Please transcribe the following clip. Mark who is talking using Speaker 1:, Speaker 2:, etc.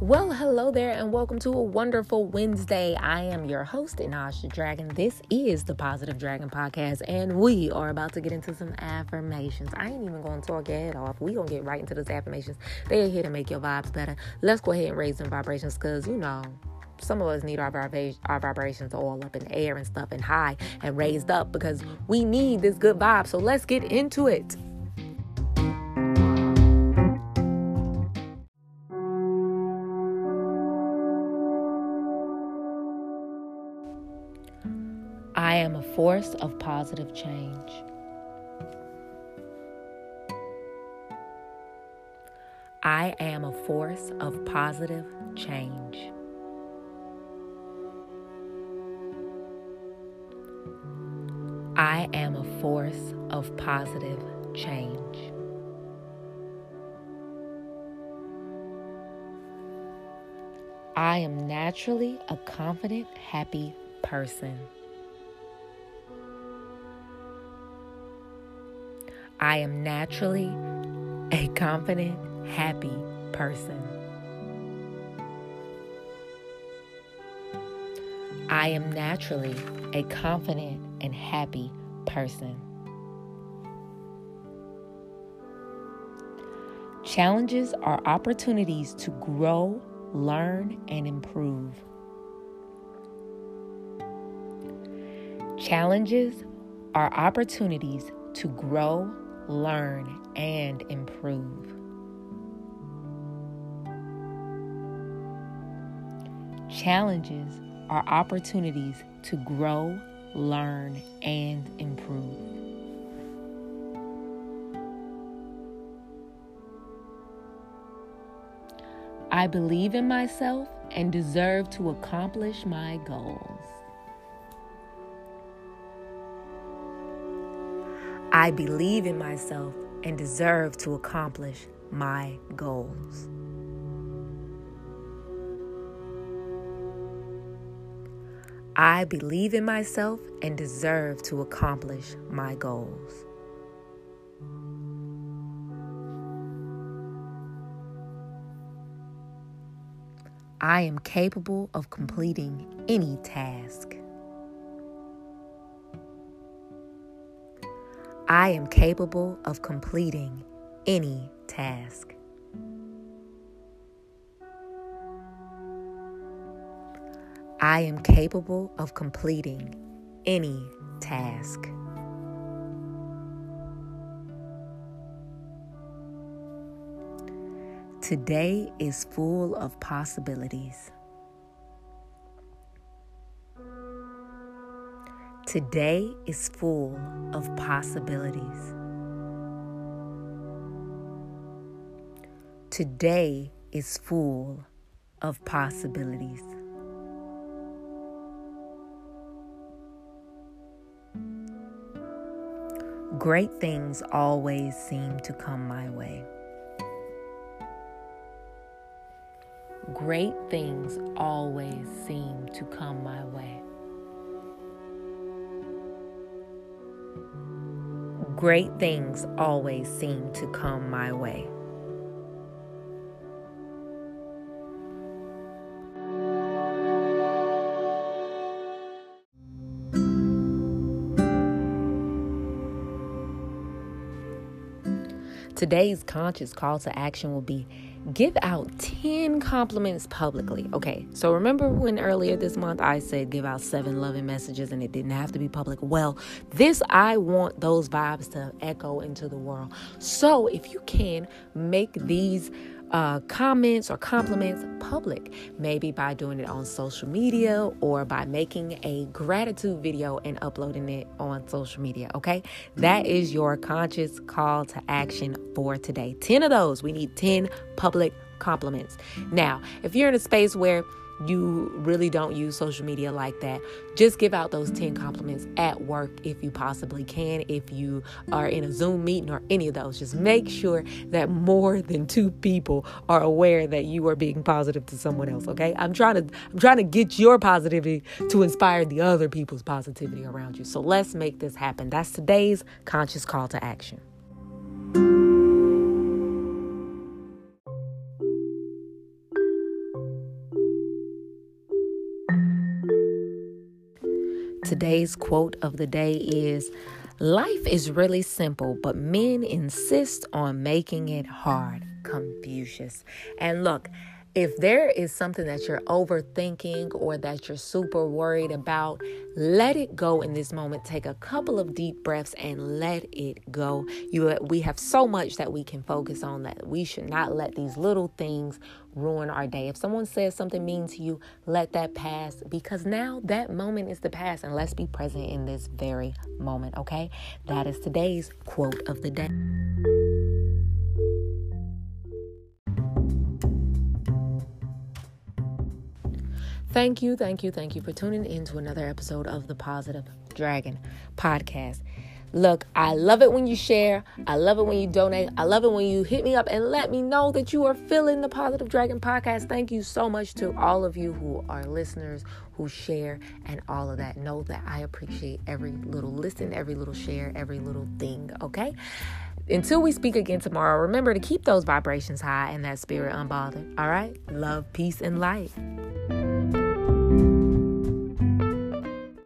Speaker 1: Well, hello there, and welcome to a wonderful Wednesday. I am your host, Inaj the Dragon. This is the Positive Dragon Podcast, and we are about to get into some affirmations. I ain't even going to talk your head off. We gonna get right into those affirmations. They are here to make your vibes better. Let's go ahead and raise some vibrations, cause you know some of us need our, vibra- our vibrations all up in the air and stuff and high and raised up because we need this good vibe. So let's get into it. I am a force of positive change. I am a force of positive change. I am a force of positive change. I am naturally a confident, happy person. I am naturally a confident, happy person. I am naturally a confident and happy person. Challenges are opportunities to grow, learn, and improve. Challenges are opportunities to grow, learn, and improve. Challenges are opportunities to grow, learn, and improve. I believe in myself and deserve to accomplish my goals. I believe in myself and deserve to accomplish my goals. I believe in myself and deserve to accomplish my goals. I am capable of completing any task. I am capable of completing any task. I am capable of completing any task. Today is full of possibilities. Today is full of possibilities. Today is full of possibilities. Great things always seem to come my way. Great things always seem to come my way. Great things always seem to come my way. Today's conscious call to action will be give out 10 compliments publicly. Okay, so remember when earlier this month I said give out seven loving messages and it didn't have to be public? Well, this I want those vibes to echo into the world. So if you can make these uh, comments or compliments public, maybe by doing it on social media or by making a gratitude video and uploading it on social media. Okay, that is your conscious call to action for today. 10 of those. We need 10 public compliments. Now, if you're in a space where you really don't use social media like that, just give out those 10 compliments at work if you possibly can. If you are in a Zoom meeting or any of those, just make sure that more than two people are aware that you are being positive to someone else, okay? I'm trying to I'm trying to get your positivity to inspire the other people's positivity around you. So let's make this happen. That's today's conscious call to action. Today's quote of the day is Life is really simple, but men insist on making it hard. Confucius. And look, if there is something that you're overthinking or that you're super worried about, let it go in this moment. Take a couple of deep breaths and let it go. You we have so much that we can focus on that we should not let these little things ruin our day. If someone says something mean to you, let that pass because now that moment is the past and let's be present in this very moment, okay? That is today's quote of the day. Thank you, thank you, thank you for tuning in to another episode of the Positive Dragon podcast. Look, I love it when you share. I love it when you donate. I love it when you hit me up and let me know that you are feeling the Positive Dragon podcast. Thank you so much to all of you who are listeners, who share, and all of that. Know that I appreciate every little listen, every little share, every little thing, okay? Until we speak again tomorrow, remember to keep those vibrations high and that spirit unbothered. All right? Love, peace, and light.